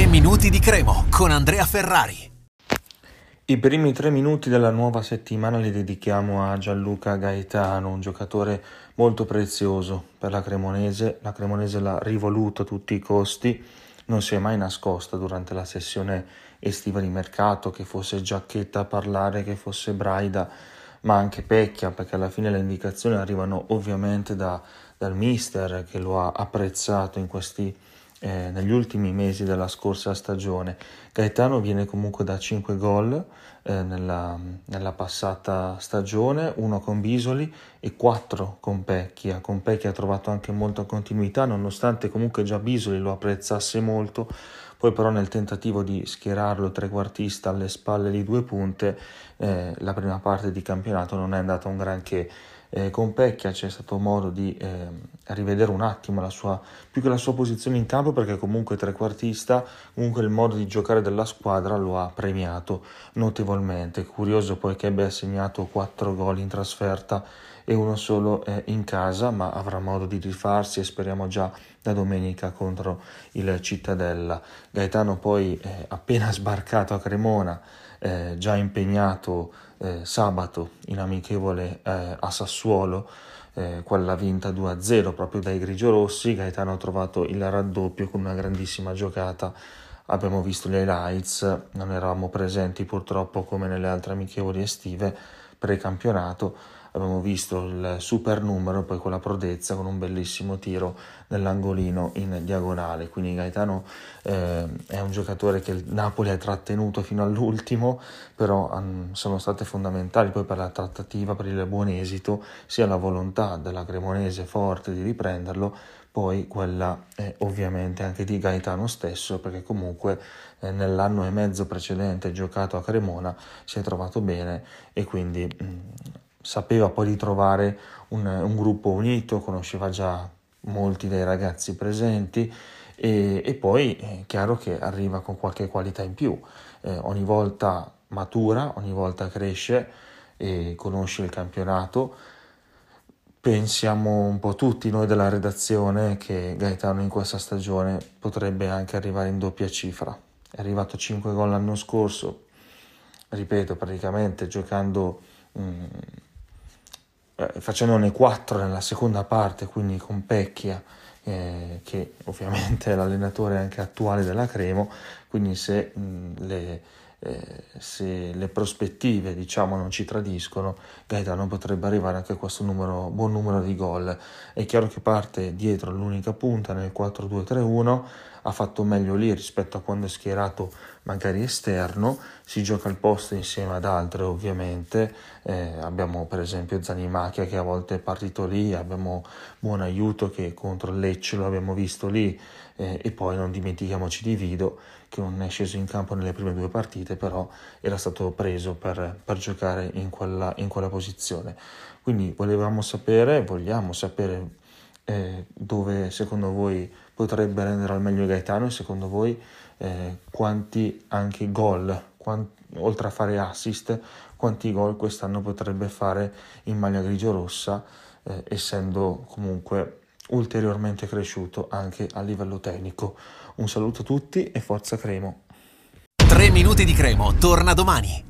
3 minuti di Cremo con Andrea Ferrari. I primi tre minuti della nuova settimana li dedichiamo a Gianluca Gaetano, un giocatore molto prezioso per la Cremonese. La Cremonese l'ha rivoluto a tutti i costi, non si è mai nascosta durante la sessione estiva di mercato, che fosse Giacchetta a parlare, che fosse Braida, ma anche Pecchia, perché alla fine le indicazioni arrivano ovviamente da, dal mister che lo ha apprezzato in questi eh, negli ultimi mesi della scorsa stagione. Gaetano viene comunque da 5 gol eh, nella, nella, passata stagione, uno con Bisoli e 4 con Pecchia. Con Pecchia ha trovato anche molta continuità, nonostante comunque già Bisoli lo apprezzasse molto. Poi però nel tentativo di schierarlo trequartista alle spalle di due punte, eh, la prima parte di campionato non è andata un granché. Eh, con Pecchia c'è stato modo di eh, rivedere un attimo la sua, più che la sua posizione in campo perché comunque trequartista, comunque il modo di giocare della squadra lo ha premiato notevolmente. Curioso poi che abbia segnato 4 gol in trasferta e uno solo eh, in casa, ma avrà modo di rifarsi e speriamo già da domenica contro il Cittadella. Gaetano poi eh, appena sbarcato a Cremona, eh, già impegnato eh, sabato in amichevole eh, a Sassuolo, eh, quella vinta 2-0 proprio dai grigiorossi. Gaetano ha trovato il raddoppio con una grandissima giocata. Abbiamo visto gli highlights, non eravamo presenti purtroppo come nelle altre amichevoli estive pre-campionato abbiamo visto il super numero, poi con la prodezza, con un bellissimo tiro nell'angolino in diagonale. Quindi Gaetano eh, è un giocatore che il Napoli ha trattenuto fino all'ultimo, però um, sono state fondamentali poi per la trattativa, per il buon esito, sia la volontà della Cremonese forte di riprenderlo, poi quella eh, ovviamente anche di Gaetano stesso, perché comunque eh, nell'anno e mezzo precedente giocato a Cremona si è trovato bene e quindi mh, mm, sapeva poi di trovare un, un, gruppo unito, conosceva già molti dei ragazzi presenti e, e poi è chiaro che arriva con qualche qualità in più, eh, ogni volta matura, ogni volta cresce e conosce il campionato. Pensiamo un po' tutti noi della redazione che Gaetano in questa stagione potrebbe anche arrivare in doppia cifra. È arrivato a 5 gol l'anno scorso, ripeto, praticamente giocando mh, mm, facendone 4 nella seconda parte, quindi con Pecchia, eh, che ovviamente è l'allenatore anche attuale della Cremo, quindi se mh, le eh, se le prospettive diciamo, non ci tradiscono, Gaetano potrebbe arrivare anche a questo numero, buon numero di gol. È chiaro che parte dietro l'unica punta nel 4-2-3-1, ha fatto meglio lì rispetto a quando è schierato magari esterno, si gioca al posto insieme ad altre ovviamente, eh, abbiamo per esempio Zanimacchia che a volte è partito lì, abbiamo Buon Aiuto che contro Lecce lo abbiamo visto lì. Eh, e poi non dimentichiamoci di Vido che non è sceso in campo nelle prime due partite, però era stato preso per, per giocare in quella, in quella, posizione. Quindi volevamo sapere, vogliamo sapere eh, dove secondo voi potrebbe rendere al meglio Gaetano e secondo voi eh, quanti anche gol, quant, oltre a fare assist, quanti gol quest'anno potrebbe fare in maglia grigio-rossa, eh, essendo comunque ulteriormente cresciuto anche a livello tecnico. Un saluto a tutti e forza Cremo. 3 minuti di Cremo, torna domani.